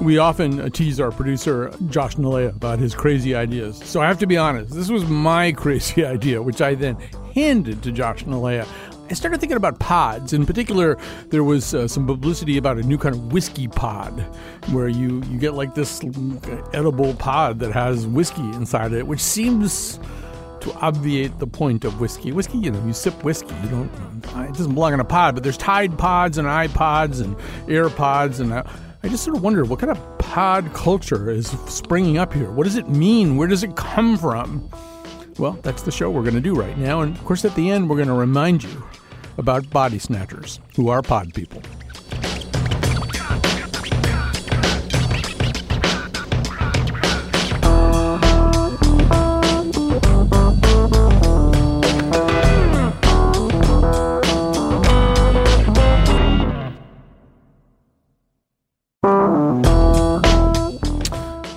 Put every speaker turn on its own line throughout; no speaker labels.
We often tease our producer, Josh Nalea, about his crazy ideas. So I have to be honest, this was my crazy idea, which I then handed to Josh Nalea. I started thinking about pods. In particular, there was uh, some publicity about a new kind of whiskey pod, where you, you get like this edible pod that has whiskey inside it, which seems to obviate the point of whiskey. Whiskey, you know, you sip whiskey. You don't. It doesn't belong in a pod. But there's Tide pods and iPods and AirPods, and I, I just sort of wonder what kind of pod culture is springing up here. What does it mean? Where does it come from? Well, that's the show we're going to do right now. And of course, at the end, we're going to remind you about body snatchers, who are pod people.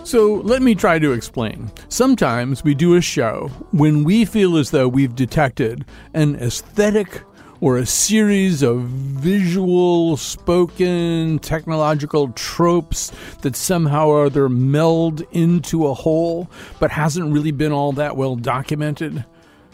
So let me try to explain. Sometimes we do a show when we feel as though we've detected an aesthetic or a series of visual, spoken, technological tropes that somehow or other meld into a whole, but hasn't really been all that well documented.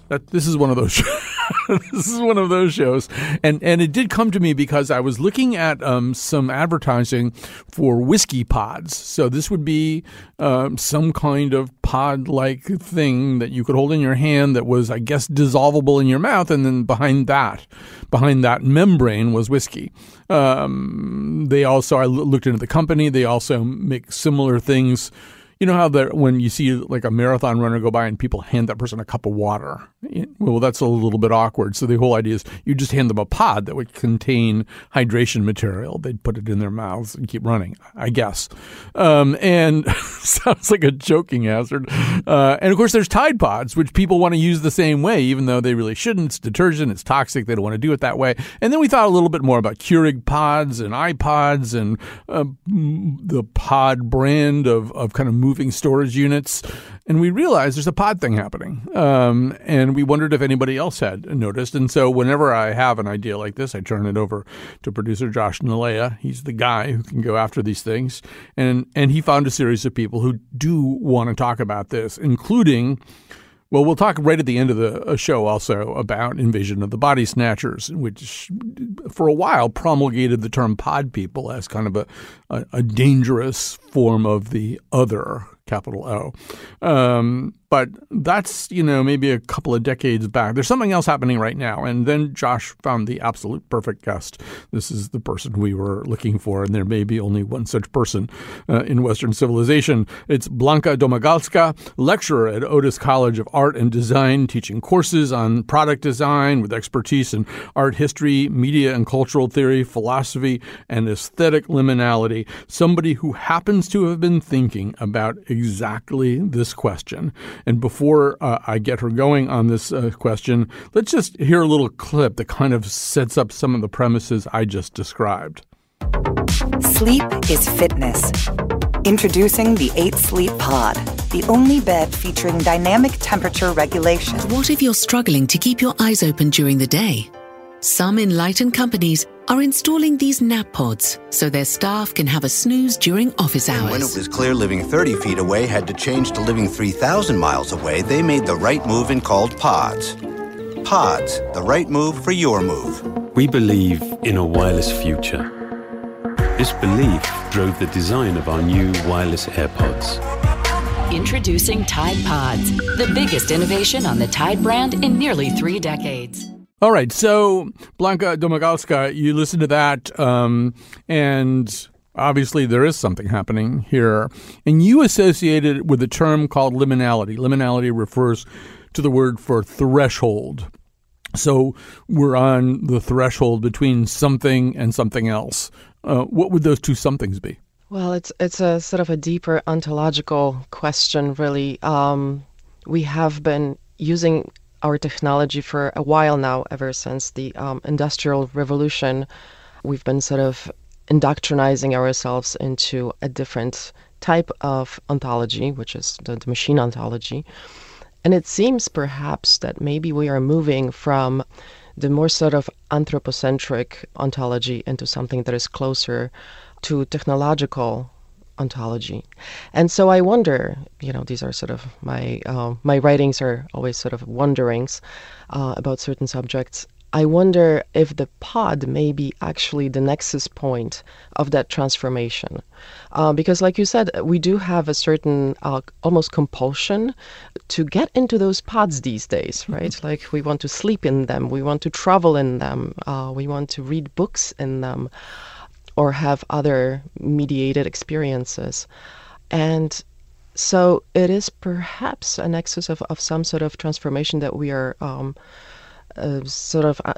That this is one of those. this is one of those shows, and and it did come to me because I was looking at um, some advertising for whiskey pods. So this would be um, some kind of pod-like thing that you could hold in your hand that was, I guess, dissolvable in your mouth, and then behind that, behind that membrane was whiskey. Um, they also, I looked into the company. They also make similar things you know how that when you see like a marathon runner go by and people hand that person a cup of water? Well that's a little bit awkward. So the whole idea is you just hand them a pod that would contain hydration material. They'd put it in their mouths and keep running i guess. Um, and sounds like a joking hazard. Uh, and of course there's tide pods which people want to use the same way even though they really shouldn't. It's detergent. It's toxic. They don't want to do it that way. And then we thought a little bit more about keurig pods and ipods and uh, the pod brand of, of kind of moving storage units. And we realized there's a pod thing happening. Um, and we wondered if anybody else had noticed. And so whenever I have an idea like this, I turn it over to producer Josh Nalea. He's the guy who can go after these things. And, and he found a series of people who do want to talk about this, including well, we'll talk right at the end of the uh, show also about Invasion of the Body Snatchers, which for a while promulgated the term pod people as kind of a, a, a dangerous form of the other capital O. Um, but that's, you know, maybe a couple of decades back. There's something else happening right now. And then Josh found the absolute perfect guest. This is the person we were looking for, and there may be only one such person uh, in Western civilization. It's Blanka Domagalska, lecturer at Otis College of Art and Design, teaching courses on product design with expertise in art history, media and cultural theory, philosophy, and aesthetic liminality. Somebody who happens to have been thinking about exactly this question. And before uh, I get her going on this uh, question, let's just hear a little clip that kind of sets up some of the premises I just described.
Sleep is fitness. Introducing the 8 Sleep Pod, the only bed featuring dynamic temperature regulation.
What if you're struggling to keep your eyes open during the day? Some enlightened companies are installing these nap pods so their staff can have a snooze during office hours.
When it was clear living 30 feet away had to change to living 3,000 miles away, they made the right move and called Pods. Pods, the right move for your move.
We believe in a wireless future. This belief drove the design of our new wireless AirPods.
Introducing Tide Pods, the biggest innovation on the Tide brand in nearly three decades.
All right, so Blanka Domagalska, you listen to that, um, and obviously there is something happening here, and you associated it with a term called liminality. Liminality refers to the word for threshold. So we're on the threshold between something and something else. Uh, what would those two somethings be?
Well, it's it's a sort of a deeper ontological question, really. Um, we have been using our technology for a while now, ever since the um, Industrial Revolution. We've been sort of indoctrinizing ourselves into a different type of ontology, which is the, the machine ontology. And it seems perhaps that maybe we are moving from the more sort of anthropocentric ontology into something that is closer to technological ontology. And so I wonder, you know, these are sort of my uh, my writings are always sort of wonderings uh, about certain subjects. I wonder if the pod may be actually the nexus point of that transformation. Uh, because, like you said, we do have a certain uh, almost compulsion to get into those pods these days, mm-hmm. right? Mm-hmm. Like we want to sleep in them, we want to travel in them, uh, we want to read books in them, or have other mediated experiences. And so it is perhaps a nexus of, of some sort of transformation that we are. Um, uh, sort of uh,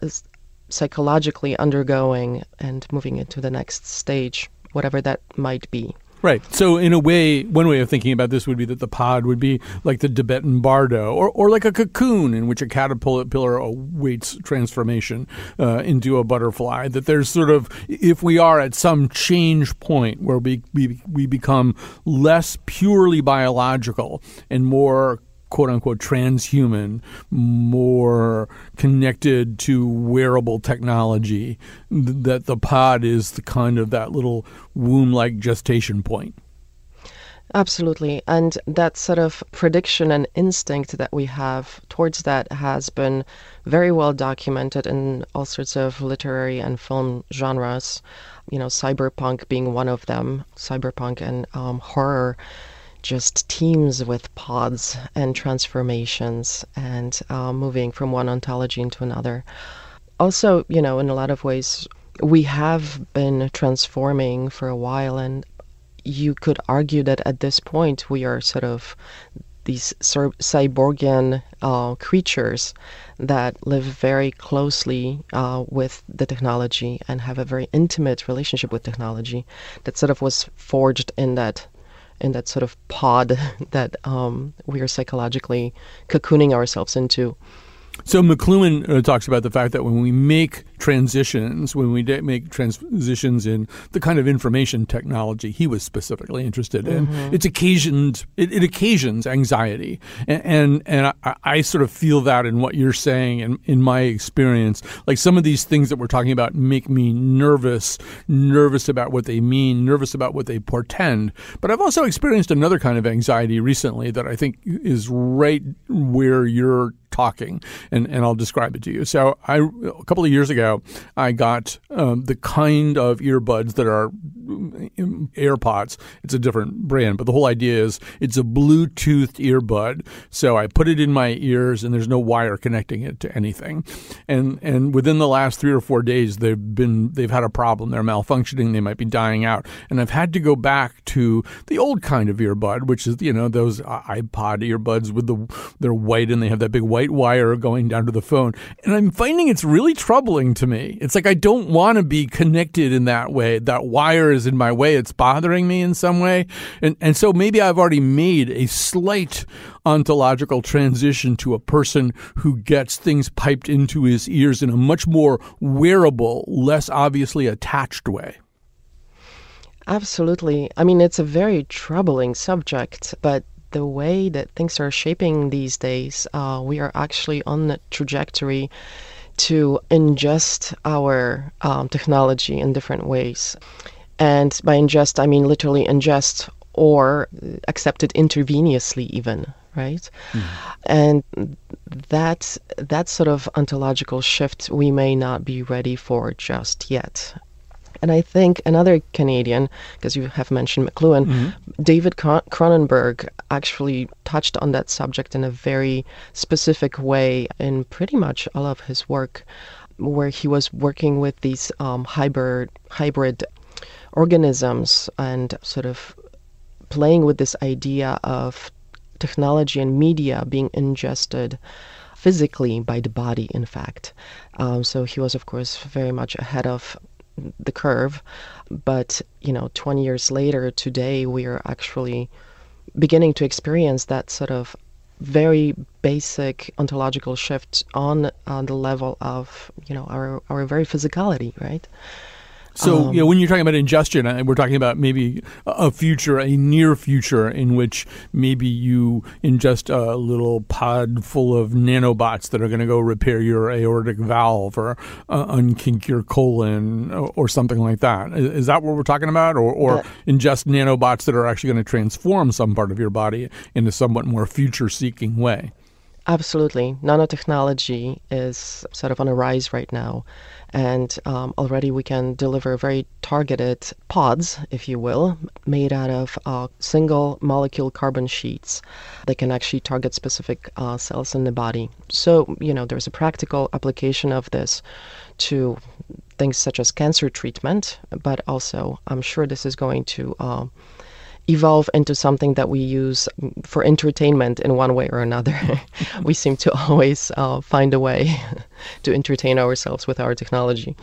psychologically undergoing and moving into the next stage, whatever that might be.
Right. So, in a way, one way of thinking about this would be that the pod would be like the Tibetan bardo, or, or like a cocoon in which a caterpillar awaits transformation uh, into a butterfly. That there's sort of, if we are at some change point where we, we, we become less purely biological and more quote unquote transhuman, more connected to wearable technology, that the pod is the kind of that little womb like gestation point.
Absolutely. And that sort of prediction and instinct that we have towards that has been very well documented in all sorts of literary and film genres. You know, cyberpunk being one of them, cyberpunk and um, horror just teems with pods and transformations and uh, moving from one ontology into another. Also, you know, in a lot of ways, we have been transforming for a while, and you could argue that at this point we are sort of these cyborgian uh, creatures that live very closely uh, with the technology and have a very intimate relationship with technology that sort of was forged in that in that sort of pod that um, we are psychologically cocooning ourselves into.
So McLuhan uh, talks about the fact that when we make transitions, when we make transitions in the kind of information technology he was specifically interested in, mm-hmm. it's occasioned it, it, occasions anxiety, and and, and I, I, sort of feel that in what you're saying, and in my experience, like some of these things that we're talking about make me nervous, nervous about what they mean, nervous about what they portend. But I've also experienced another kind of anxiety recently that I think is right where you're talking, and, and I'll describe it to you. So I a couple of years ago, I got um, the kind of earbuds that are um, AirPods. It's a different brand, but the whole idea is it's a Bluetooth earbud. So I put it in my ears, and there's no wire connecting it to anything. And and within the last three or four days, they've been they've had a problem. They're malfunctioning. They might be dying out, and I've had to go back to the old kind of earbud, which is you know those iPod earbuds with the they're white and they have that big white wire going down to the phone. And I'm finding it's really troubling to me. It's like I don't want to be connected in that way. That wire is in my way. It's bothering me in some way. And and so maybe I've already made a slight ontological transition to a person who gets things piped into his ears in a much more wearable, less obviously attached way.
Absolutely. I mean, it's a very troubling subject, but the way that things are shaping these days, uh, we are actually on the trajectory to ingest our um, technology in different ways. And by ingest, I mean literally ingest or accept it intravenously, even right? Mm. And that that sort of ontological shift we may not be ready for just yet. And I think another Canadian, because you have mentioned McLuhan, mm-hmm. David Cronenberg actually touched on that subject in a very specific way in pretty much all of his work, where he was working with these um, hybrid hybrid organisms and sort of playing with this idea of technology and media being ingested physically by the body, in fact. Um, so he was, of course, very much ahead of the curve. But, you know, 20 years later, today, we are actually beginning to experience that sort of very basic ontological shift on, on the level of you know our our very physicality, right?
So,
Um,
you know, when you're talking about ingestion, uh, we're talking about maybe a future, a near future in which maybe you ingest a little pod full of nanobots that are going to go repair your aortic valve or uh, unkink your colon or, or something like that. Is, that what we're talking about? Or, or ingest nanobots that are actually going to transform some part of your body in a somewhat more future seeking way?
Absolutely. Nanotechnology is sort of on a rise right now. And um, already we can deliver very targeted pods, if you will, made out of uh, single molecule carbon sheets. They can actually target specific uh, cells in the body. So, you know, there's a practical application of this to things such as cancer treatment, but also I'm sure this is going to. um evolve into something that we use for entertainment in one way or another. we seem to always uh, find a way to entertain ourselves with our technology.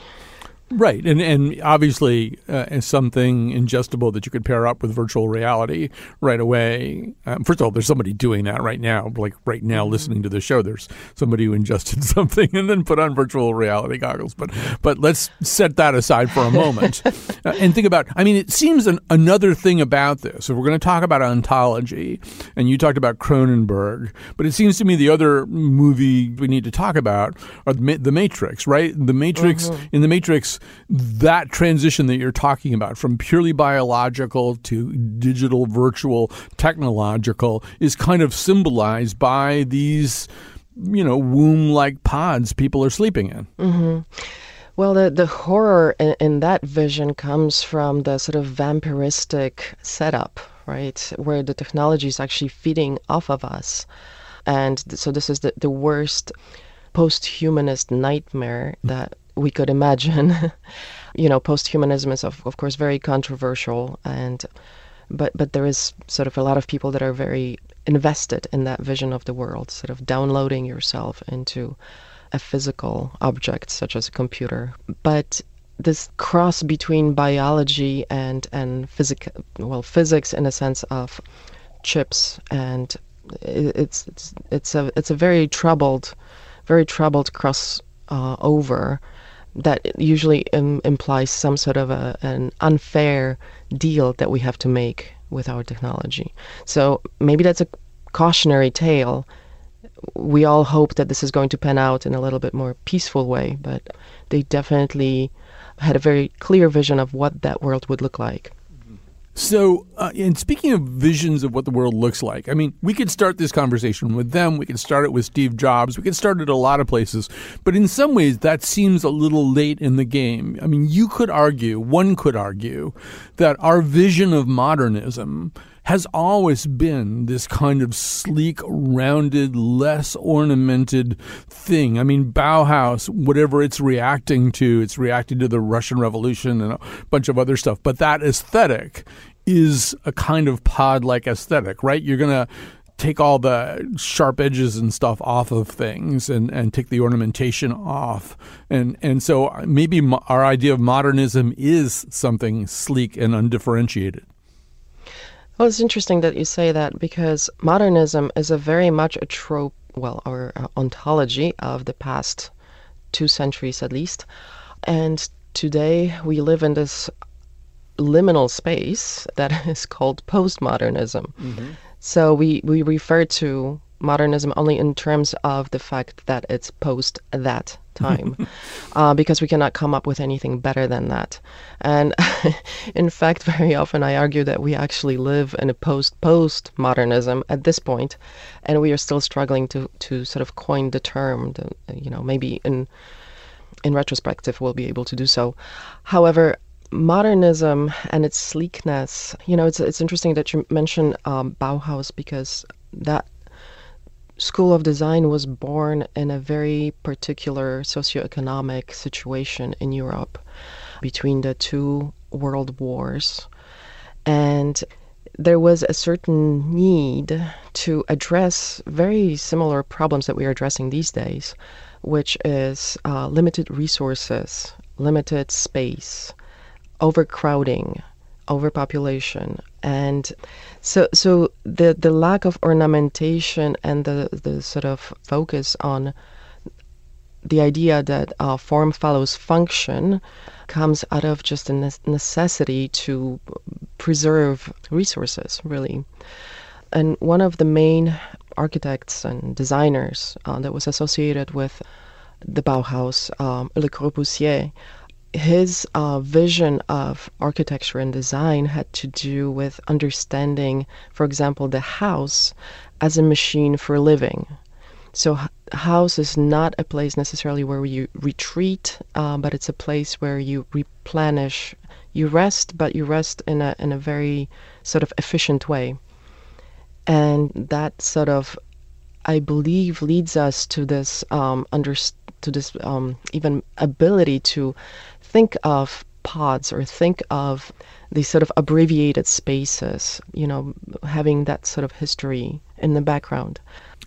Right, and and obviously, uh, as something ingestible that you could pair up with virtual reality right away. Um, first of all, there's somebody doing that right now. Like right now, listening to the show, there's somebody who ingested something and then put on virtual reality goggles. But but let's set that aside for a moment uh, and think about. I mean, it seems an, another thing about this. If we're going to talk about ontology, and you talked about Cronenberg, but it seems to me the other movie we need to talk about are the, Ma- the Matrix. Right, the Matrix in the Matrix that transition that you're talking about from purely biological to digital, virtual, technological is kind of symbolized by these, you know, womb like pods people are sleeping in. Mm-hmm.
Well, the, the horror in, in that vision comes from the sort of vampiristic setup, right? Where the technology is actually feeding off of us. And so this is the, the worst post humanist nightmare that we could imagine. you know, post humanism is, of, of course, very controversial. and but but there is sort of a lot of people that are very invested in that vision of the world, sort of downloading yourself into a physical object such as a computer. But this cross between biology and and physics, well, physics in a sense of chips, and it's it's it's a it's a very troubled, very troubled cross uh, over that usually Im- implies some sort of a, an unfair deal that we have to make with our technology. So maybe that's a cautionary tale. We all hope that this is going to pan out in a little bit more peaceful way, but they definitely had a very clear vision of what that world would look like.
So, uh, and speaking of visions of what the world looks like, I mean, we could start this conversation with them. We could start it with Steve Jobs. We could start it a lot of places. But in some ways, that seems a little late in the game. I mean, you could argue, one could argue, that our vision of modernism has always been this kind of sleek, rounded, less ornamented thing. I mean, Bauhaus, whatever it's reacting to, it's reacting to the Russian Revolution and a bunch of other stuff. But that aesthetic is a kind of pod like aesthetic, right? You're going to take all the sharp edges and stuff off of things and, and take the ornamentation off. And, and so maybe our idea of modernism is something sleek and undifferentiated.
Well, it's interesting that you say that because modernism is a very much a trope, well, or uh, ontology of the past two centuries at least. And today we live in this liminal space that is called postmodernism. So we, we refer to modernism only in terms of the fact that it's post that time, uh, because we cannot come up with anything better than that. And in fact, very often I argue that we actually live in a post post modernism at this point, and we are still struggling to to sort of coin the term. You know, maybe in in retrospective we'll be able to do so. However, modernism and its sleekness, you know, it's it's interesting that you mention um, Bauhaus because that school of design was born in a very particular socioeconomic situation in Europe between the two world wars. And there was a certain need to address very similar problems that we are addressing these days, which is uh, limited resources, limited space, overcrowding, overpopulation, and so so the the lack of ornamentation and the the sort of focus on the idea that uh, form follows function comes out of just a necessity to preserve resources, really. And one of the main architects and designers uh, that was associated with the Bauhaus, um, Le Corbusier, his uh, vision of architecture and design had to do with understanding, for example, the house as a machine for living. So, house is not a place necessarily where you retreat, uh, but it's a place where you replenish. You rest, but you rest in a in a very sort of efficient way, and that sort of, I believe, leads us to this um, to this um, even ability to think of pods or think of these sort of abbreviated spaces, you know, having that sort of history in the background.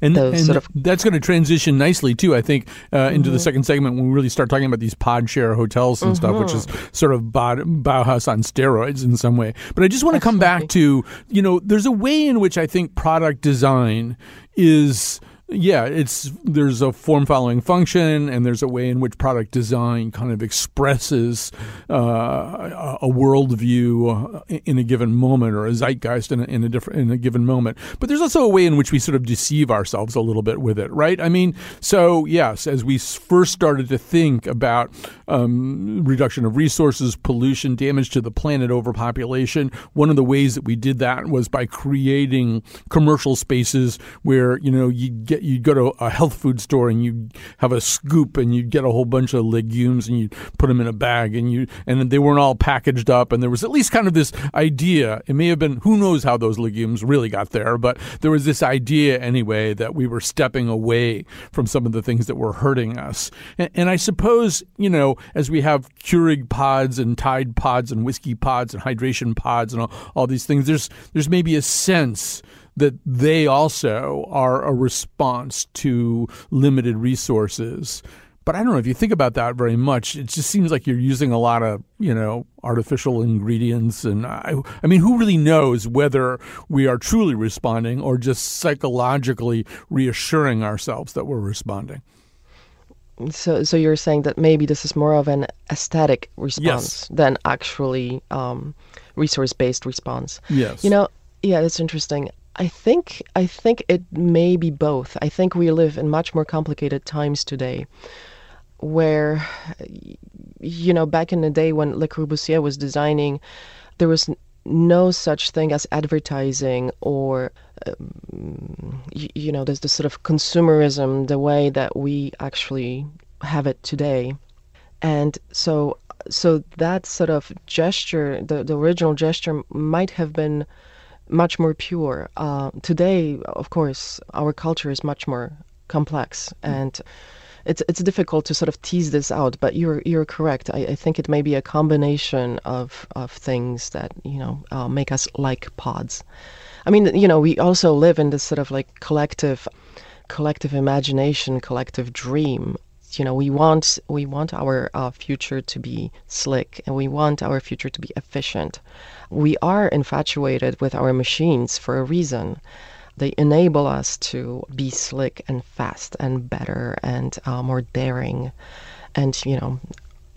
And, and sort of that's going to transition nicely too, I think, uh, mm-hmm. into the mm-hmm. second segment when we really start talking about these pod share hotels and mm-hmm. stuff, which is mm-hmm. sort of Bauhaus on steroids in some way. But I just want to come back to, you know, there's a way in which I think product design is yeah, it's there's a form following function, and there's a way in which product design kind of expresses uh, a worldview uh, in a given moment, or a zeitgeist in a, in a different in a given moment. But there's also a way in which we sort of deceive ourselves a little bit with it, right? I mean, so yes, as we first started to think about um, reduction of resources, pollution, damage to the planet, overpopulation, one of the ways that we did that was by creating commercial spaces where you know you get get you go to a health food store and you'd have a scoop and you'd get a whole bunch of legumes and you'd put them in a bag and you and they weren't all packaged up and there was at least kind of this idea. It may have been who knows how those legumes really got there, but there was this idea anyway that we were stepping away from some of the things that were hurting us. And, and I suppose you know as we have Keurig pods and Tide pods and whiskey pods and hydration pods and all, all these things, there's there's maybe a sense that they also are a response to limited resources. But I don't know if you think about that very much. It just seems like you're using a lot of, you know, artificial ingredients, and I, I mean, who really knows whether we are truly responding or just psychologically reassuring ourselves that we're responding?
So, so you're saying that maybe this is more of an aesthetic response yes. than actually um, resource-based response.
Yes.
You know, yeah, that's interesting. I think I think it may be both. I think we live in much more complicated times today, where you know back in the day when Le Corbusier was designing, there was no such thing as advertising or um, you, you know there's this sort of consumerism the way that we actually have it today, and so so that sort of gesture, the the original gesture might have been much more pure. Uh, today, of course, our culture is much more complex and it's it's difficult to sort of tease this out, but you're you're correct. I, I think it may be a combination of of things that you know uh, make us like pods. I mean, you know, we also live in this sort of like collective collective imagination, collective dream you know we want we want our uh, future to be slick and we want our future to be efficient. We are infatuated with our machines for a reason. They enable us to be slick and fast and better and uh, more daring and you know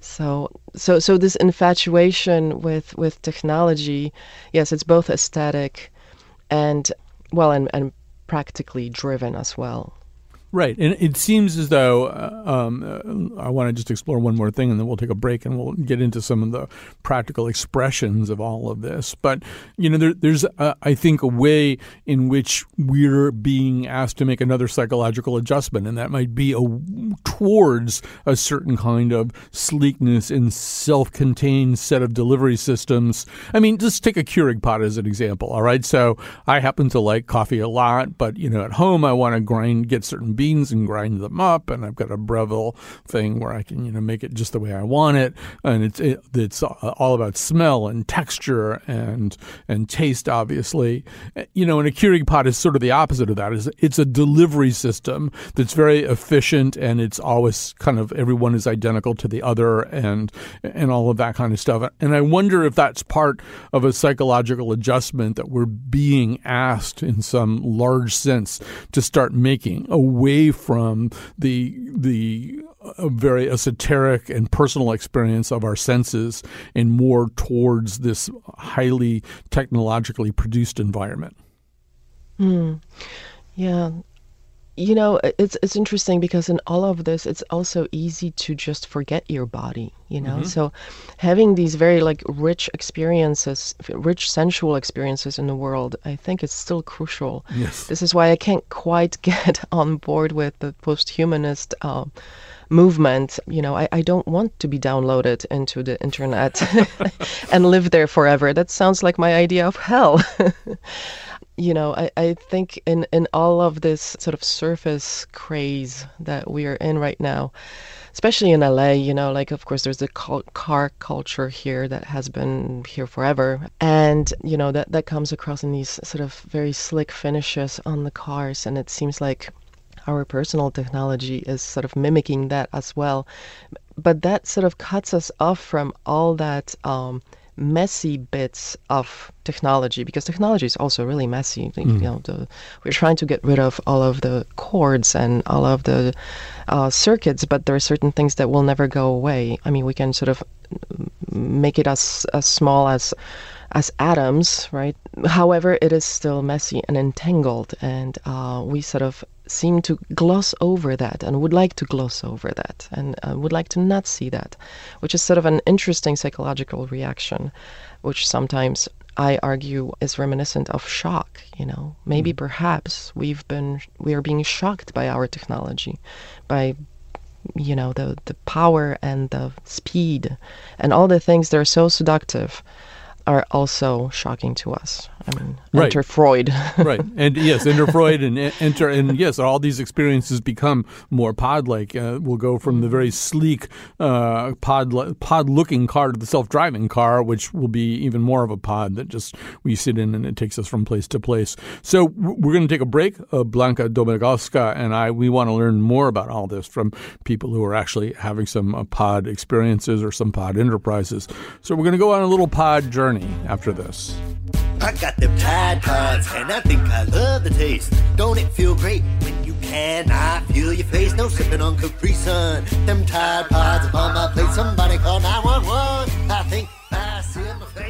so so so this infatuation with with technology yes it's both aesthetic and well and and practically driven as well
Right, and it seems as though uh, um, uh, I want to just explore one more thing, and then we'll take a break, and we'll get into some of the practical expressions of all of this. But you know, there, there's uh, I think a way in which we're being asked to make another psychological adjustment, and that might be a, towards a certain kind of sleekness and self-contained set of delivery systems. I mean, just take a Keurig pod as an example. All right, so I happen to like coffee a lot, but you know, at home I want to grind, get certain beans and grind them up, and I've got a Breville thing where I can you know make it just the way I want it, and it's it, it's uh, all about smell and texture and and taste, obviously. Uh, you know, and a Keurig pod is sort of the opposite of that. It's a delivery system that's very efficient, and it's always kind of everyone is identical to the other, and and all of that kind of stuff. And I wonder if that's part of a psychological adjustment that we're being asked in some large sense to start making away from the the a very esoteric and personal experience of our senses and more towards this highly technologically produced environment.
Mm. Yeah, you know, it's it's interesting because in all of this, it's also easy to just forget your body. You know, mm-hmm. so having these very like rich experiences, rich sensual experiences in the world, I think it's still crucial.
Yes.
This is why I can't quite get on board with the post-humanist. Uh, movement you know I, I don't want to be downloaded into the internet and live there forever that sounds like my idea of hell you know, I, I think in, in all of this sort of surface craze that we are in right now, especially in LA, you know, like of course there's the car culture here that has been here forever. And, you know, that, that comes across in these sort of very slick finishes on the cars. And it seems like our personal technology is sort of mimicking that as well. But that sort of cuts us off from all that. Um, messy bits of technology because technology is also really messy. Mm. You know, the, we're trying to get rid of all of the cords and all of the uh, circuits, but there are certain things that will never go away. I mean, we can sort of make it as as small as as atoms, right? However, it is still messy and entangled, and uh, we sort of seem to gloss over that and would like to gloss over that and uh, would like to not see that, which is sort of an interesting psychological reaction, which sometimes I argue is reminiscent of shock. You know, maybe mm. perhaps we've been we are being shocked by our technology, by you know the the power and the speed and all the things that are so seductive are also shocking to us. I mean, right. enter Freud.
right. And yes, enter Freud and enter, and yes, all these experiences become more pod like. Uh, we'll go from the very sleek uh, pod pod looking car to the self driving car, which will be even more of a pod that just we sit in and it takes us from place to place. So we're going to take a break. Uh, Blanka Domagalska and I, we want to learn more about all this from people who are actually having some uh, pod experiences or some pod enterprises. So we're going to go on a little pod journey after this.
I got them Tide Pods, and I think I love the taste. Don't it feel great when you can? I feel your face, no sipping on Capri Sun. Them Tide Pods upon my plate, somebody call 911. I think I see my face.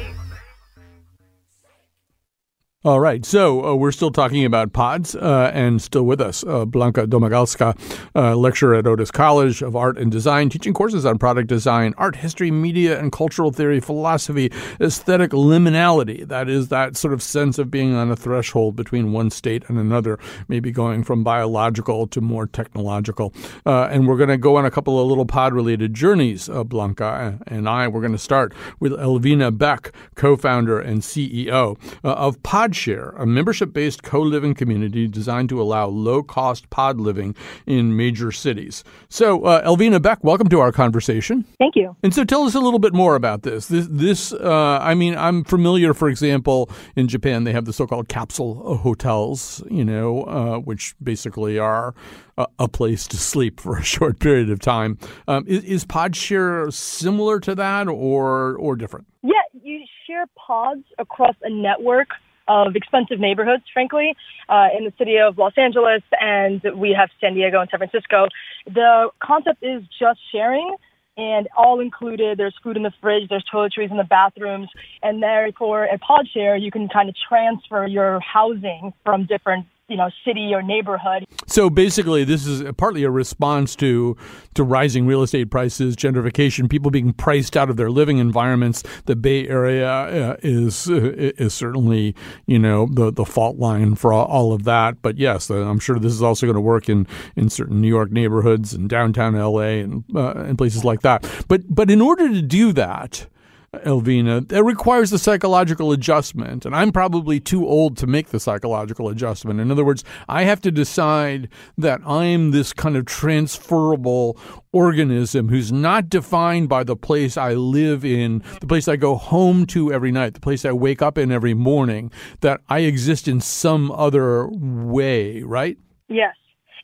All right, so uh, we're still talking about pods, uh, and still with us, uh, Blanka Domagalska, uh, lecturer at Otis College of Art and Design, teaching courses on product design, art history, media and cultural theory, philosophy, aesthetic liminality. That is that sort of sense of being on a threshold between one state and another, maybe going from biological to more technological. Uh, and we're going to go on a couple of little pod-related journeys, uh, Blanka and I. We're going to start with Elvina Beck, co-founder and CEO of Pod PodShare, a membership based co living community designed to allow low cost pod living in major cities. So, uh, Elvina Beck, welcome to our conversation.
Thank you.
And so, tell us a little bit more about this. This, this uh, I mean, I'm familiar, for example, in Japan, they have the so called capsule hotels, you know, uh, which basically are a, a, place to sleep for a short period of time. Um, is, is PodShare similar to that or, or different?
Yeah, you share pods across a network of expensive neighborhoods, frankly, uh, in the city of Los Angeles, and we have San Diego and San Francisco. The concept is just sharing and all included. There's food in the fridge, there's toiletries in the bathrooms, and therefore at PodShare you can kind of transfer your housing from different you know city or neighborhood.
So basically, this is partly a response to to rising real estate prices, gentrification, people being priced out of their living environments. The Bay Area uh, is uh, is certainly you know the the fault line for all, of that. But yes, I'm sure this is also going to work in in certain New York neighborhoods and downtown LA and uh, and places like that. But but in order to do that Elvina, that requires a psychological adjustment. And I'm probably too old to make the psychological adjustment. In other words, I have to decide that I'm this kind of transferable organism who's not defined by the place I live in, the place I go home to every night, the place I wake up in every morning, that I exist in some other way, right?
Yes.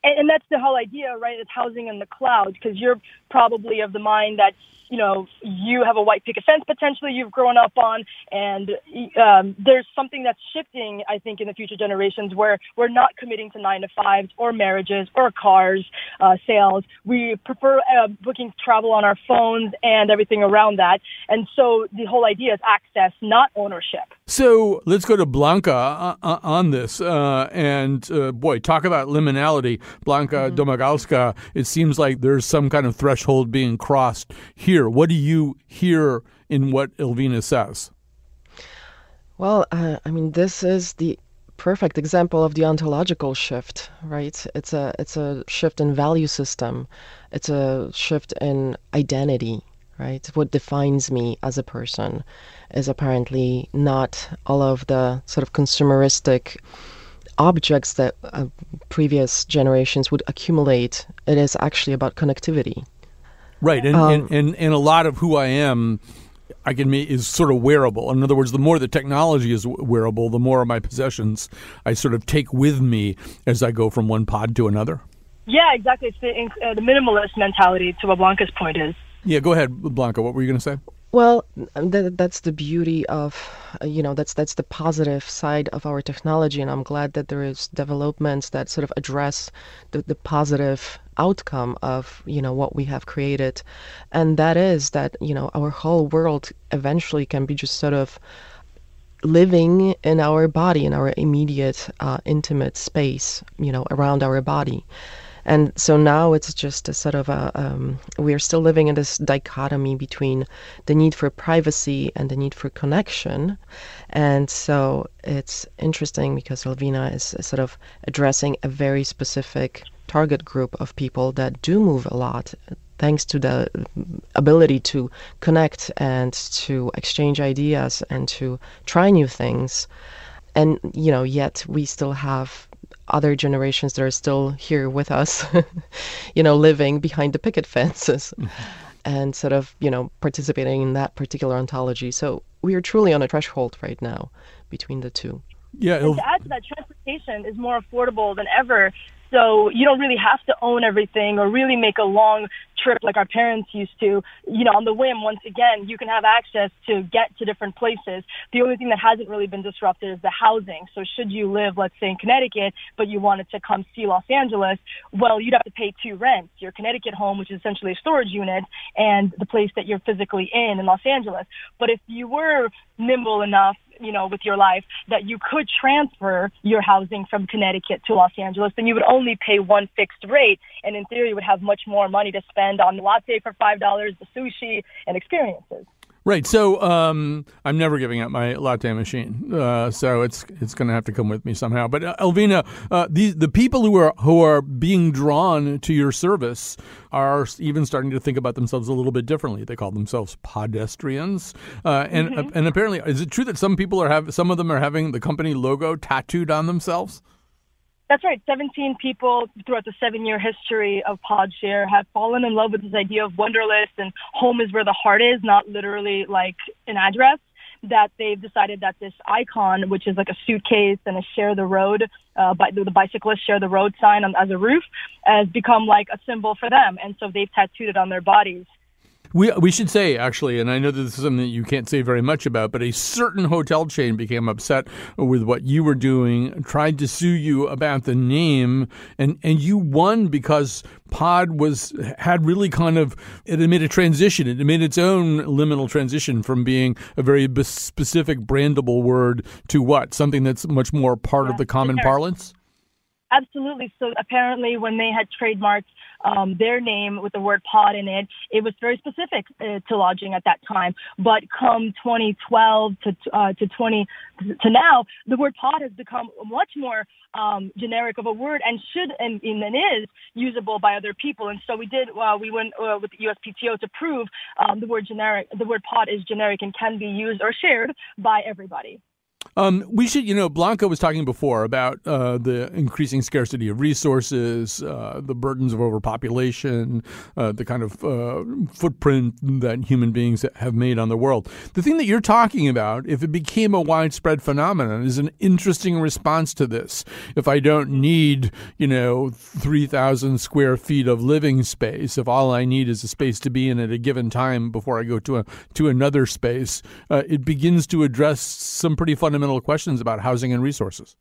And, and that's the whole idea, right? It's housing in the cloud because you're probably of the mind that you know, you have a white picket fence potentially you've grown up on, and um, there's something that's shifting, I think, in the future generations where we're not committing to nine to fives or marriages or cars uh, sales. We prefer uh, booking travel on our phones and everything around that. And so the whole idea is access, not ownership.
So let's go to Blanka uh, uh on this. Uh, and uh, boy, talk about liminality. Blanka mm-hmm. Domagalska, it seems like there's some kind of threshold being crossed here hear? What do you hear in what Elvina says?
Well, uh, I mean, this is the perfect example of the ontological shift, right? It's a it's a shift in value system. It's a shift in identity, right? What defines me as a person is apparently not all of the sort of consumeristic objects that uh, previous generations would accumulate. It is actually about connectivity.
Right, and, um, and, and, and a lot of who I am, I can make is sort of wearable. In other words, the more the technology is wearable, the more of my possessions I sort of take with me as I go from one pod to another.
Yeah, exactly. It's the, uh, the minimalist mentality to what Blanka's point is.
Yeah, go ahead, Blanka. What were you going to say?
Well, th- that's the beauty of, uh, you know, that's that's the positive side of our technology, and I'm glad that there is developments that sort of address the, the positive outcome of you know what we have created, and that is that you know our whole world eventually can be just sort of living in our body in our immediate uh, intimate space, you know, around our body. And so now it's just a sort of a, um, we're still living in this dichotomy between the need for privacy and the need for connection. And so it's interesting because Elvina is sort of addressing a very specific target group of people that do move a lot thanks to the ability to connect and to exchange ideas and to try new things and you know yet we still have other generations that are still here with us, you know, living behind the picket fences mm-hmm. and sort of, you know, participating in that particular ontology. So we are truly on a threshold right now between the two.
Yeah.
And to add to that, transportation is more affordable than ever. So you don't really have to own everything or really make a long trip like our parents used to. You know, on the whim, once again, you can have access to get to different places. The only thing that hasn't really been disrupted is the housing. So should you live, let's say in Connecticut, but you wanted to come see Los Angeles, well, you'd have to pay two rents. Your Connecticut home, which is essentially a storage unit, and the place that you're physically in in Los Angeles. But if you were nimble enough you know, with your life that you could transfer your housing from Connecticut to Los Angeles, then you would only pay one fixed rate. And in theory, you would have much more money to spend on latte for $5, the sushi, and experiences.
Right. So um, I'm never giving up my latte machine. Uh, so it's it's going to have to come with me somehow. But uh, Elvina, uh, the the people who are who are being drawn to your service are even starting to think about themselves a little bit differently. They call themselves podestrians. Uh, and mm-hmm. and apparently, is it true that some people are have some of them are having the company logo tattooed on themselves?
That's right. 17 people throughout the seven year history of Podshare have fallen in love with this idea of wanderlust and home is where the heart is, not literally like an address. That they've decided that this icon, which is like a suitcase and a share the road, uh, by the, the bicyclist share the road sign on, as a roof, has become like a symbol for them. And so they've tattooed it on their bodies.
We we should say actually, and I know that this is something that you can't say very much about, but a certain hotel chain became upset with what you were doing, tried to sue you about the name, and and you won because Pod was had really kind of it made a transition. It made its own liminal transition from being a very specific brandable word to what something that's much more part yeah, of the common parlance.
Absolutely. So apparently, when they had trademarked um, their name with the word pod in it, it was very specific uh, to lodging at that time. But come 2012 to uh, to 20 to now, the word pod has become much more um, generic of a word and should and, and is usable by other people. And so we did. Uh, we went uh, with the USPTO to prove um, the word generic. The word pod is generic and can be used or shared by everybody.
Um, we should, you know, Blanka was talking before about uh, the increasing scarcity of resources, uh, the burdens of overpopulation, uh, the kind of uh, footprint that human beings have made on the world. The thing that you're talking about, if it became a widespread phenomenon, is an interesting response to this. If I don't need, you know, 3,000 square feet of living space, if all I need is a space to be in at a given time before I go to a to another space, uh, it begins to address some pretty fundamental fundamental questions about housing and resources.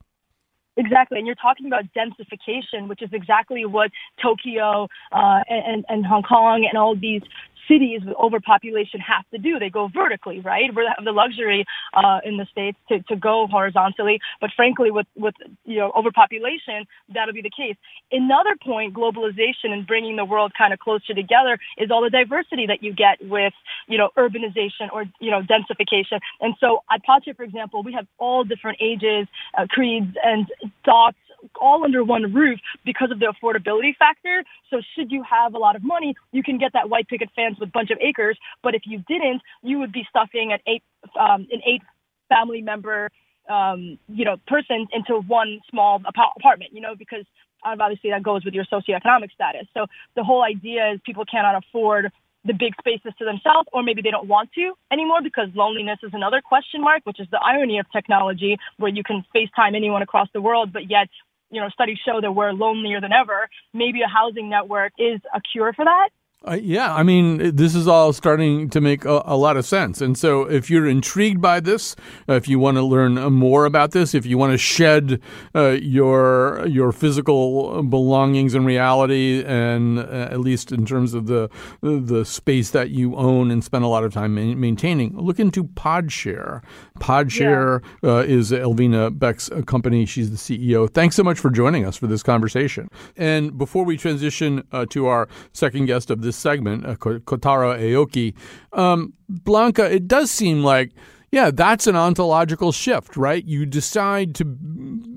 Exactly, and you're talking about densification, which is exactly what Tokyo uh, and, and Hong Kong and all these cities with overpopulation have to do. They go vertically, right? We have the luxury uh, in the states to, to go horizontally, but frankly, with with you know overpopulation, that'll be the case. Another point, globalization and bringing the world kind of closer together is all the diversity that you get with you know urbanization or you know densification. And so at Podshare, for example, we have all different ages, uh, creeds, and thoughts all under one roof because of the affordability factor. So should you have a lot of money, you can get that white picket fence with a bunch of acres. But if you didn't, you would be stuffing an eight um, an eight family member um, you know person into one small apartment. You know because obviously that goes with your socioeconomic status. So the whole idea is people cannot afford the big spaces to themselves, or maybe they don't want to anymore because loneliness is another question mark, which is the irony of technology, where you can FaceTime anyone across the world, but yet you know, studies show that we're lonelier than ever. Maybe a housing network is a cure for that.
Uh, yeah, I mean, this is all starting to make a, a, lot of sense. And so, if you're intrigued by this, uh, if you want to learn more about this, if you want to shed uh, your your physical belongings and reality, and uh, at least in terms of the the space that you own and spend a lot of time maintaining, look into Podshare. Podshare yeah. Uh, is Elvina Beck's uh, company. She's the CEO. Thanks so much for joining us for this conversation. And before we transition to our second guest of this segment, uh, Kotaro Aoki. Um, Blanka, it does seem like, yeah, that's an ontological shift, right? You decide to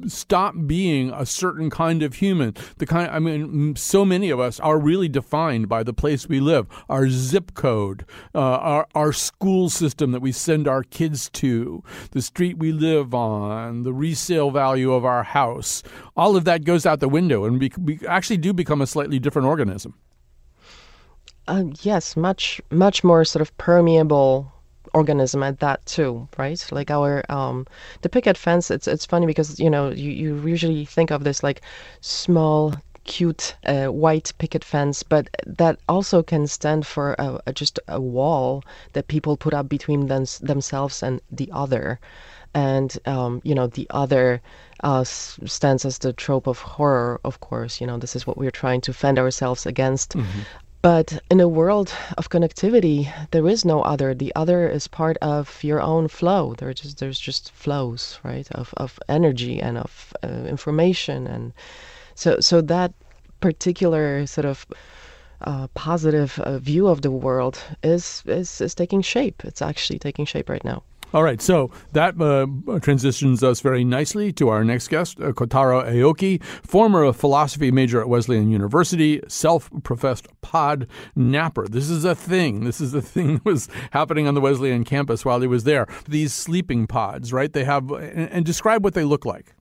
stop being a certain kind of human. The kind, I mean, so many of us are really defined by the place we live, our zip code, uh, our, our school system that we send our kids to, the street we live on, the resale value of our house. All of that goes out the window, and we, we actually do become a slightly different organism.
Uh, yes, much much more sort of permeable organism at that too, right? Like our um, the picket fence. It's it's funny because you know you, you usually think of this like small cute uh, white picket fence, but that also can stand for a, a, just a wall that people put up between them, themselves and the other. And, um, you know, the other uh, stands as the trope of horror, of course. You know, this is what we're trying to fend ourselves against. Mm-hmm. But in a world of connectivity, there is no other. The other is part of your own flow. There's just there's just flows, right, of of energy and of uh, information, and so so that particular sort of uh, positive uh, view of the world is, is is taking shape. It's actually taking shape right now.
All right, so that uh, transitions us very nicely to our next guest, uh, Kotaro Aoki, former philosophy major at Wesleyan University, self-professed pod napper. This is a thing. This is a thing that was happening on the Wesleyan campus while he was there. These sleeping pods, right? They have, and, and describe what they look like.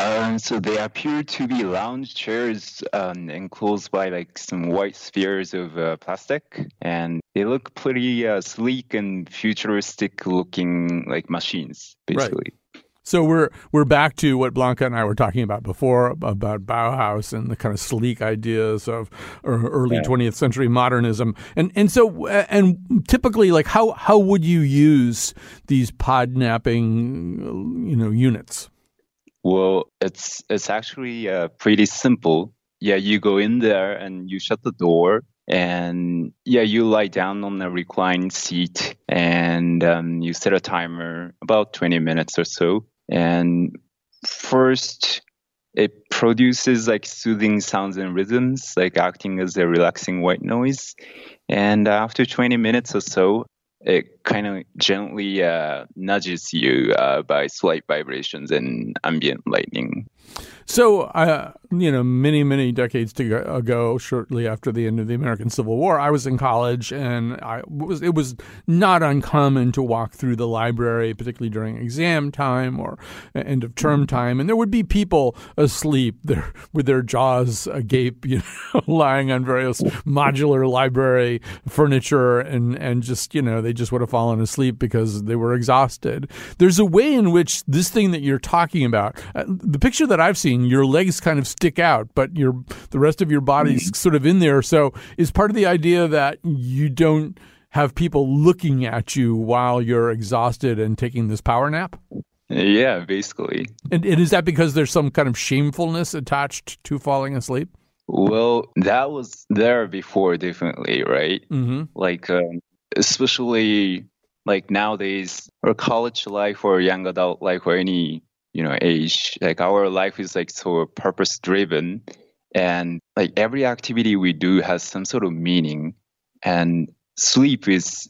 Um, so they appear to be lounge chairs um, enclosed by like some white spheres of uh, plastic, and they look pretty uh, sleek and futuristic looking like machines, basically.
Right. So we're we're back to what Blanka and I were talking about before about Bauhaus and the kind of sleek ideas of early twentieth century modernism, and and so and typically like how how would you use these pod napping you know units?
Well, it's it's actually uh, pretty simple. Yeah, you go in there and you shut the door, and yeah, you lie down on a reclined seat, and um, you set a timer about 20 minutes or so. And first, it produces like soothing sounds and rhythms, like acting as a relaxing white noise. And after 20 minutes or so, it kind of gently uh, nudges you uh, by slight vibrations and ambient lighting.
So, uh, you know, many, many decades ago, shortly after the end of the American Civil War, I was in college, and I was it was not uncommon to walk through the library, particularly during exam time or end of term mm-hmm. time, and there would be people asleep there with their jaws agape, you know, lying on various modular library furniture, and and just you know they just would have fallen asleep because they were exhausted. There's a way in which this thing that you're talking about, uh, the picture that I've seen, your legs kind of stick out, but your the rest of your body's mm-hmm. sort of in there. So is part of the idea that you don't have people looking at you while you're exhausted and taking this power nap?
Yeah, basically.
And, and is that because there's some kind of shamefulness attached to falling asleep?
Well, that was there before, definitely, right? Mm-hmm. Like, um, especially like nowadays, or college life or young adult life or any you know age like our life is like so purpose driven and like every activity we do has some sort of meaning and sleep is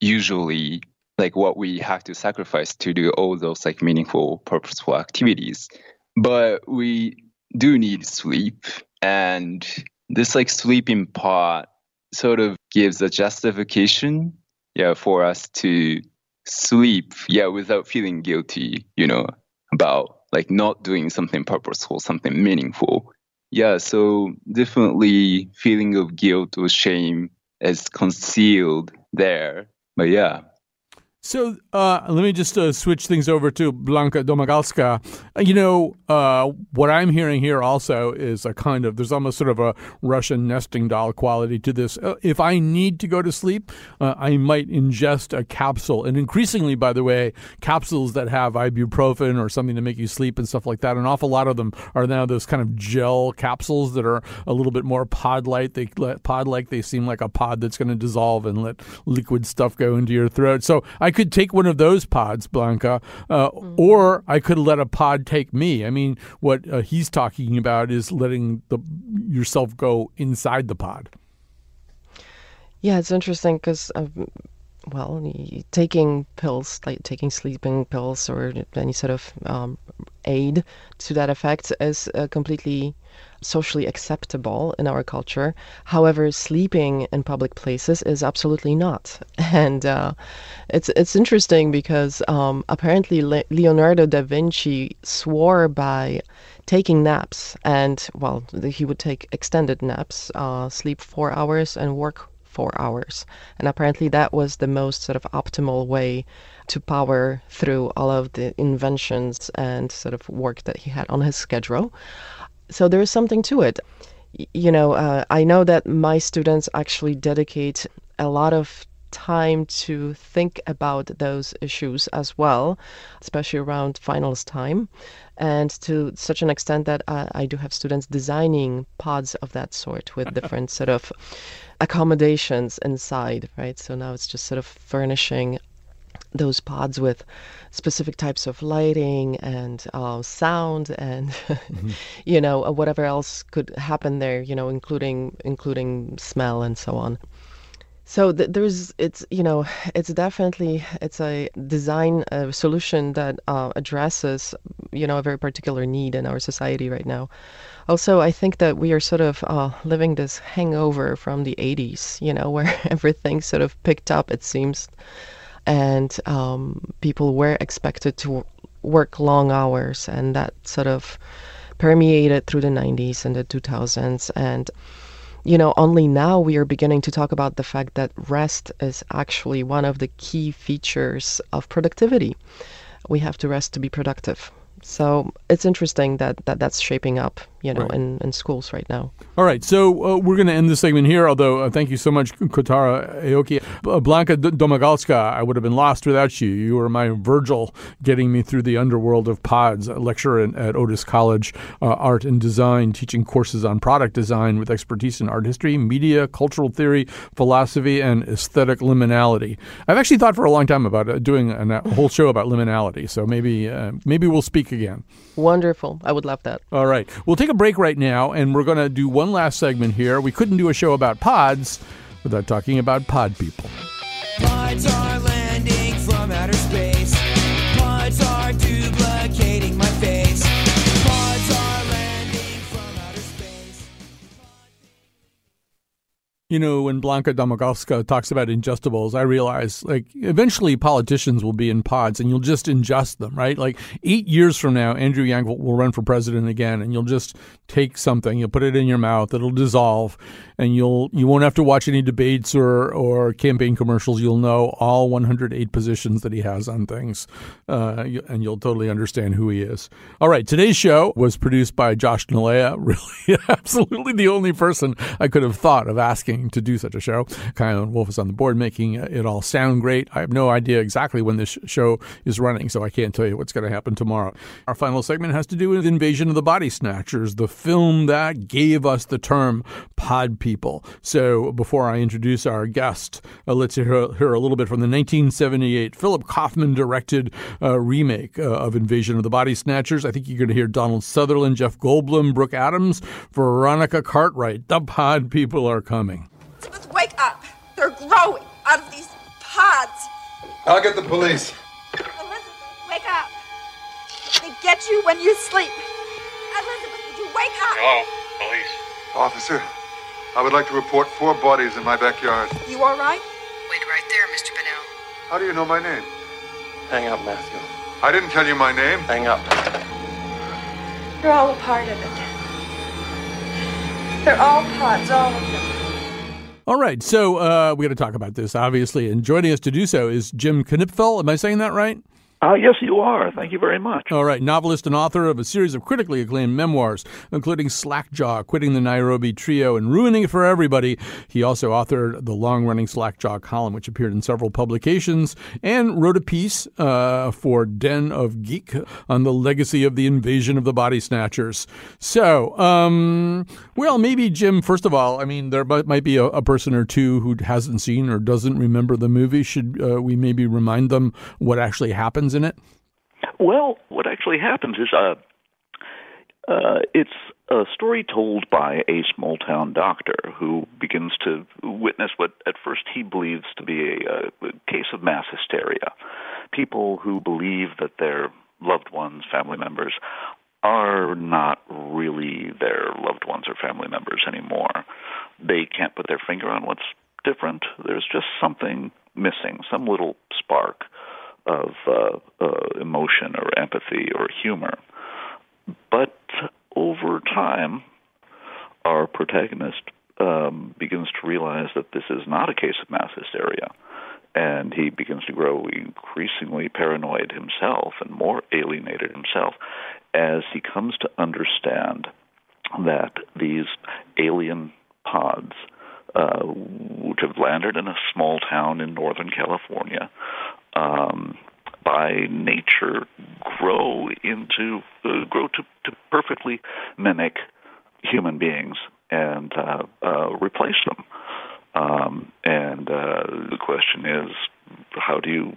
usually like what we have to sacrifice to do all those like meaningful purposeful activities. But we do need sleep and this like sleeping pod sort of gives a justification yeah for us to sleep yeah without feeling guilty you know about like not doing something purposeful, something meaningful. Yeah, so definitely feeling of guilt or shame is concealed there. But yeah,
so uh, let me just uh, switch things over to Blanka Domagalska. Uh, you know, uh, what I'm hearing here also is a kind of, there's almost sort of a Russian nesting doll quality to this. Uh, if I need to go to sleep, uh, I might ingest a capsule. And increasingly, by the way, capsules that have ibuprofen or something to make you sleep and stuff like that, an awful lot of them are now those kind of gel capsules that are a little bit more pod-like. They, pod-like, they seem like a pod that's going to dissolve and let liquid stuff go into your throat. So I could take one of those pods, Blanka, uh, mm-hmm. or I could let a pod take me. I mean, what uh, he's talking about is letting the yourself go inside the pod.
Yeah, it's interesting because. Um, well, taking pills, like taking sleeping pills or any sort of um, aid to that effect, is uh, completely socially acceptable in our culture. However, sleeping in public places is absolutely not. And uh, it's it's interesting because um, apparently Le- Leonardo da Vinci swore by taking naps, and well, he would take extended naps, uh, sleep four hours, and work four hours. And apparently, that was the most sort of optimal way to power through all of the inventions and sort of work that he had on his schedule so there is something to it. You know, uh, I know that my students actually dedicate a lot of time to think about those issues as well, especially around finals time, and to such an extent that uh, I do have students designing pods of that sort with different sort of accommodations inside, right? So now it's just sort of furnishing those pods with specific types of lighting and uh, sound and mm-hmm. you know whatever else could happen there you know including including smell and so on so th- there's it's you know it's definitely it's a design a solution that uh, addresses you know a very particular need in our society right now also i think that we are sort of uh, living this hangover from the 80s you know where everything sort of picked up it seems and um, people were expected to work long hours, and that sort of permeated through the 90s and the 2000s. And you know, only now we are beginning to talk about the fact that rest is actually one of the key features of productivity. We have to rest to be productive. So it's interesting that, that that's shaping up, you know, right. in, in schools right now.
All right. So uh, we're going to end the segment here, although uh, thank you so much, Kotaro Aoki. Uh, Blanka Domagalska, I would have been lost without you. You were my Virgil getting me through the underworld of pods, a lecturer in, at Otis College, uh, Art and Design, teaching courses on product design with expertise in art history, media, cultural theory, philosophy, and aesthetic liminality. I've actually thought for a long time about uh, doing a whole show about liminality. So maybe, maybe we'll speak again.
Wonderful. I would love that.
All right. We'll take a break right now, and we're going to do one last segment here. We couldn't do a show about pods without talking about pod people. You know, when Blanka Domagalska talks about ingestibles, I realize like eventually politicians will be in pods and you'll just ingest them, right? Like eight years from now, Andrew Yang will, will run for president again and you'll just take something, you'll put it in your mouth, it'll dissolve, and you'll you won't have to watch any debates or or campaign commercials. You'll know all 108 positions that he has on things, uh, and you'll totally understand who he is. All right, today's show was produced by Josh Nalea. Really, absolutely the only person I could have thought of asking to do such a show. Kylan Wolf is on the board, making it all sound great. I have no idea exactly when this show is running, so I can't tell you what's going to happen tomorrow. Our final segment has to do with Invasion of the Body Snatchers, the film that gave us the term pod people. So before I introduce our guest, uh, let's hear, hear, a little bit from the 1978 Philip Kaufman directed uh, remake uh, of Invasion of the Body Snatchers. I think you're going to hear Donald Sutherland, Jeff Goldblum, Brooke Adams, Veronica Cartwright. The pod people are coming.
Elizabeth, wake up! They're growing out of these pods.
I'll get the police.
Elizabeth, wake up! They get you when you sleep. Elizabeth, would you wake up?
Hello, police. Officer, I would like to report four bodies in my backyard.
You all right?
Wait right there, Mr. Bennell.
How do you know my name?
Hang up, Matthew.
I didn't tell you my name.
Hang up.
You're all a part of it. They're all pods, all of them.
All right, so uh, we got to talk about this, obviously, and joining us to do so is Jim Knipfel. Am I saying that right?
Uh, yes, you are. Thank you very much.
All right. Novelist and author of a series of critically acclaimed memoirs, including Slackjaw, Quitting the Nairobi Trio, and Ruining It for Everybody. He also authored the long running Slackjaw column, which appeared in several publications, and wrote a piece uh, for Den of Geek on the legacy of the invasion of the body snatchers. So, um, well, maybe, Jim, first of all, I mean, there might be a, a person or two who hasn't seen or doesn't remember the movie. Should uh, we maybe remind them what actually happens? In it?
Well, what actually happens is uh, uh, it's a story told by a small town doctor who begins to witness what at first he believes to be a, a case of mass hysteria. People who believe that their loved ones, family members, are not really their loved ones or family members anymore. They can't put their finger on what's different. There's just something missing, some little spark of uh, uh, emotion or empathy or humor. But over time, our protagonist um, begins to realize that this is not a case of mass hysteria. And he begins to grow increasingly paranoid himself and more alienated himself as he comes to understand that these alien pods, uh, which have landed in a small town in Northern California, um, by nature grow into uh, grow to, to perfectly mimic human beings and uh, uh, replace them. Um, and uh, the question is, how do you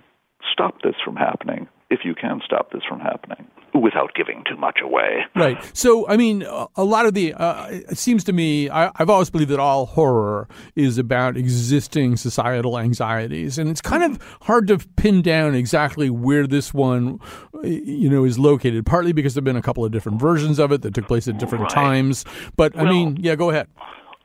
stop this from happening? If you can stop this from happening without giving too much away.
Right. So, I mean, a lot of the, uh, it seems to me, I, have always believed that all horror is about existing societal anxieties. And it's kind of hard to pin down exactly where this one, you know, is located, partly because there have been a couple of different versions of it that took place at different
right.
times. But,
well,
I mean, yeah, go ahead.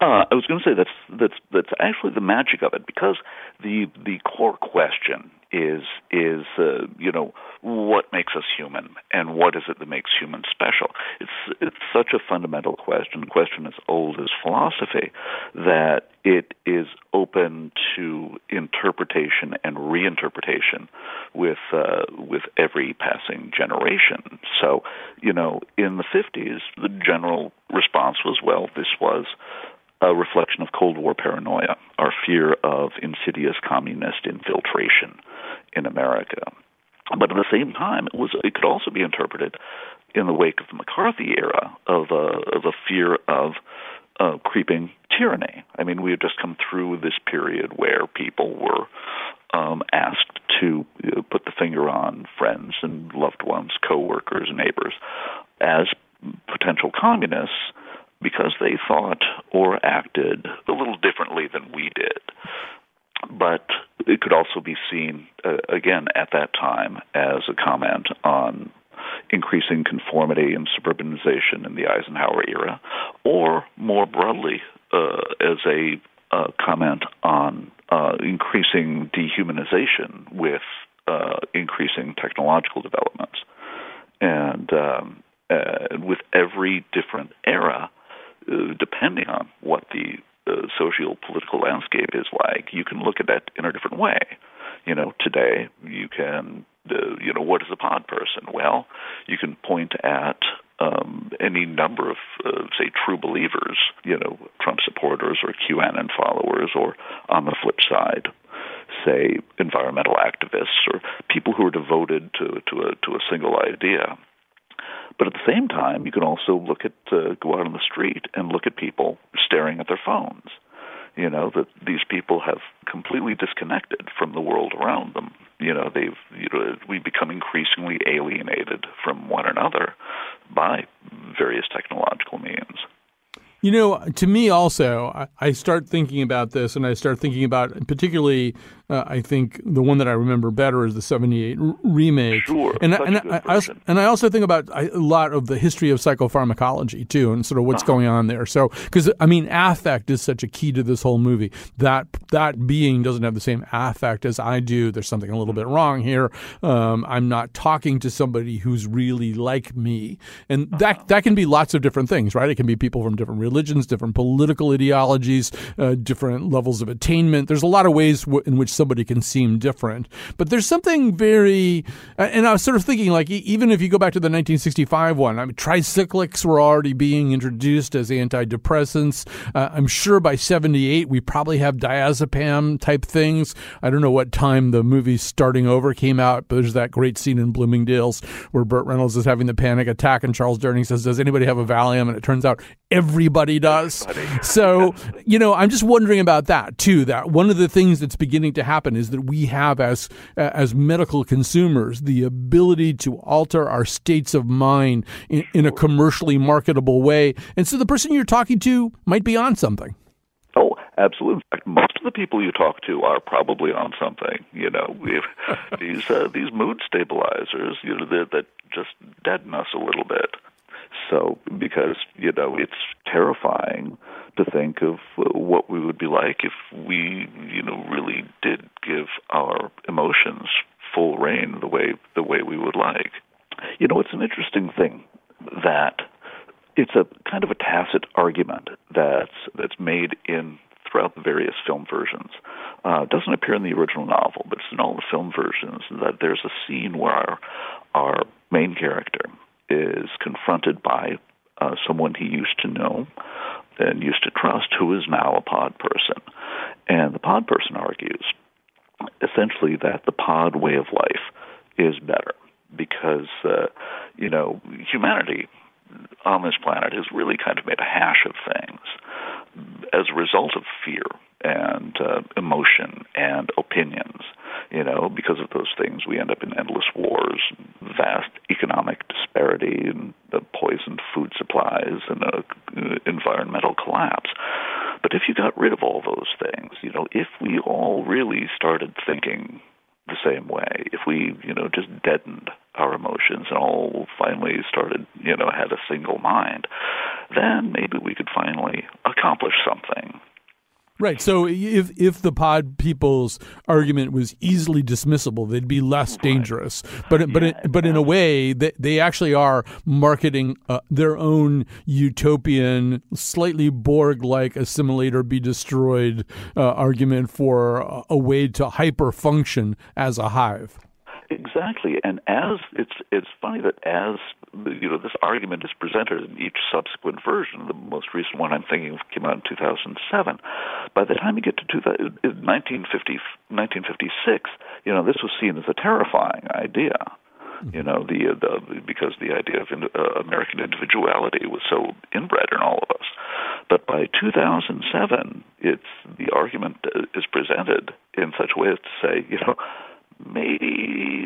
Uh, I was going to say that's that's that's actually the magic of it because the the core question is is uh, you know what makes us human and what is it that makes humans special? It's it's such a fundamental question a question as old as philosophy that it is open to interpretation and reinterpretation with uh, with every passing generation. So you know in the 50s the general response was well this was a reflection of Cold War paranoia, our fear of insidious communist infiltration in America. But at the same time, it was it could also be interpreted in the wake of the McCarthy era of a of a fear of uh, creeping tyranny. I mean, we had just come through this period where people were um, asked to uh, put the finger on friends and loved ones, coworkers, neighbors, as potential communists because they thought or acted a little differently than we did. But it could also be seen, uh, again, at that time as a comment on increasing conformity and suburbanization in the Eisenhower era, or more broadly, uh, as a uh, comment on uh, increasing dehumanization with uh, increasing technological developments. And um, uh, with every different era, uh, depending on what the uh, political landscape is like, you can look at that in a different way. You know, today you can, uh, you know, what is a pod person? Well, you can point at um, any number of, uh, say, true believers, you know, Trump supporters or QAnon followers, or on the flip side, say, environmental activists or people who are devoted to to a to a single idea. But at the same time, you can also look at uh, go out on the street and look at people staring at their phones. You know that these people have completely disconnected from the world around them. You know they've you know we become increasingly alienated from one another by various technological means.
You know, to me also, I start thinking about this, and I start thinking about particularly. Uh, I think the one that I remember better is the '78 r- remake.
Sure,
and
such
and, I, I also, and I also think about a lot of the history of psychopharmacology too, and sort of what's
Uh-huh.
going on there. So, because I mean, affect is such a key to this whole movie. That that being doesn't have the same affect as I do. There's something a little bit wrong here. Um, I'm not talking to somebody who's really like me, and that that can be lots of different things, right? It can be people from different religions, different political ideologies, uh, different levels of attainment. There's a lot of ways w- in which somebody can seem different. But there's something very, and I was sort of thinking, like, even if you go back to the 1965 one, I mean, tricyclics were already being introduced as antidepressants. Uh, I'm sure by 78 we probably have diazepam type things. I don't know what time the movie Starting Over came out, but there's that great scene in Bloomingdale's where Burt Reynolds is having the panic attack and Charles Durning says, "Does anybody have a Valium?" And it turns out everybody does. So, you know, I'm just wondering about that too. That one of the things that's beginning to happen is that we have as as medical consumers the ability to alter our states of mind in, in a commercially marketable way, and so the person you're talking to might be on something.
Oh, absolutely. In fact, most of the people you talk to are probably on something. You know, we've these uh, these mood stabilizers, you know, that that just deaden us a little bit. So, because you know, it's terrifying to think of uh, what we would be like if we, you know, really did give our emotions full reign the way the way we would like. You know, it's an interesting thing that it's a kind of a tacit argument that's that's made in throughout the various film versions. Uh, doesn't appear in the original novel, but it's in all the film versions. That there's a scene where our, our main character is confronted by uh, someone he used to know and used to trust, who is now a pod person, and the pod person argues essentially that the pod way of life is better because uh, you know humanity on this planet has really kind of made a hash of things as a result of fear and uh, emotion and opinions. You know, because of those things, we end up in endless wars, vast economic and the poisoned food supplies, and uh, environmental collapse. But if you got rid of all those things, you know, if we all really started thinking the same way, if we, you know, just deadened our emotions and all finally started, you know, had a single mind, then maybe we could finally accomplish something.
Right. So if if the pod people's argument was easily dismissible, they'd be less dangerous. But but it, but in a way, they they actually are marketing uh, their own utopian, slightly Borg-like assimilate or be destroyed uh, argument for a, a way to hyper function as a hive.
Exactly, and as it's it's funny that as you know this argument is presented in each subsequent version. The most recent one I'm thinking of came out in 2007. By the time you get to 1950, 1956, you know this was seen as a terrifying idea. You know, the, the because the idea of in, uh, American individuality was so inbred in all of us. But by 2007, it's the argument is presented in such a way as to say, you know, maybe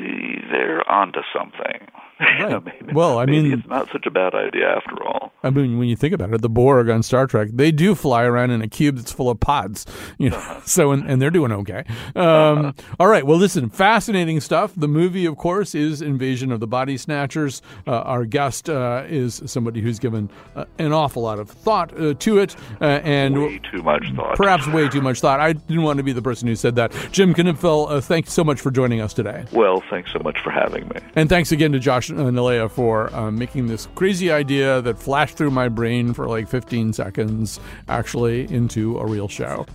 they're onto something.
Right.
maybe,
well, I mean,
it's not such a bad idea after all.
I mean, when you think about it, the Borg on Star Trek, they do fly around in a cube that's full of pods, you know.
Uh-huh.
So, and, and they're doing okay. Um, all right. Well, listen, fascinating stuff. The movie, of course, is Invasion of the Body Snatchers. Uh, our guest uh, is somebody who's given uh, an awful lot of thought uh, to it, uh, and
Way too much thought.
perhaps way too much thought. I didn't want to be the person who said that. Jim Knipfel, uh, thanks so much for joining us today.
Well, thanks so much for having me.
And thanks again to Josh Analea for uh, making this crazy idea that flashed through my brain for like 15 seconds actually into a real show.